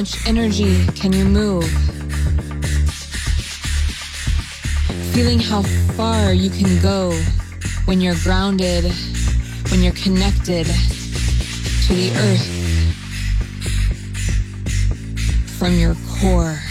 much energy can you move? Feeling how far you can go when you're grounded, when you're connected to the earth from your core.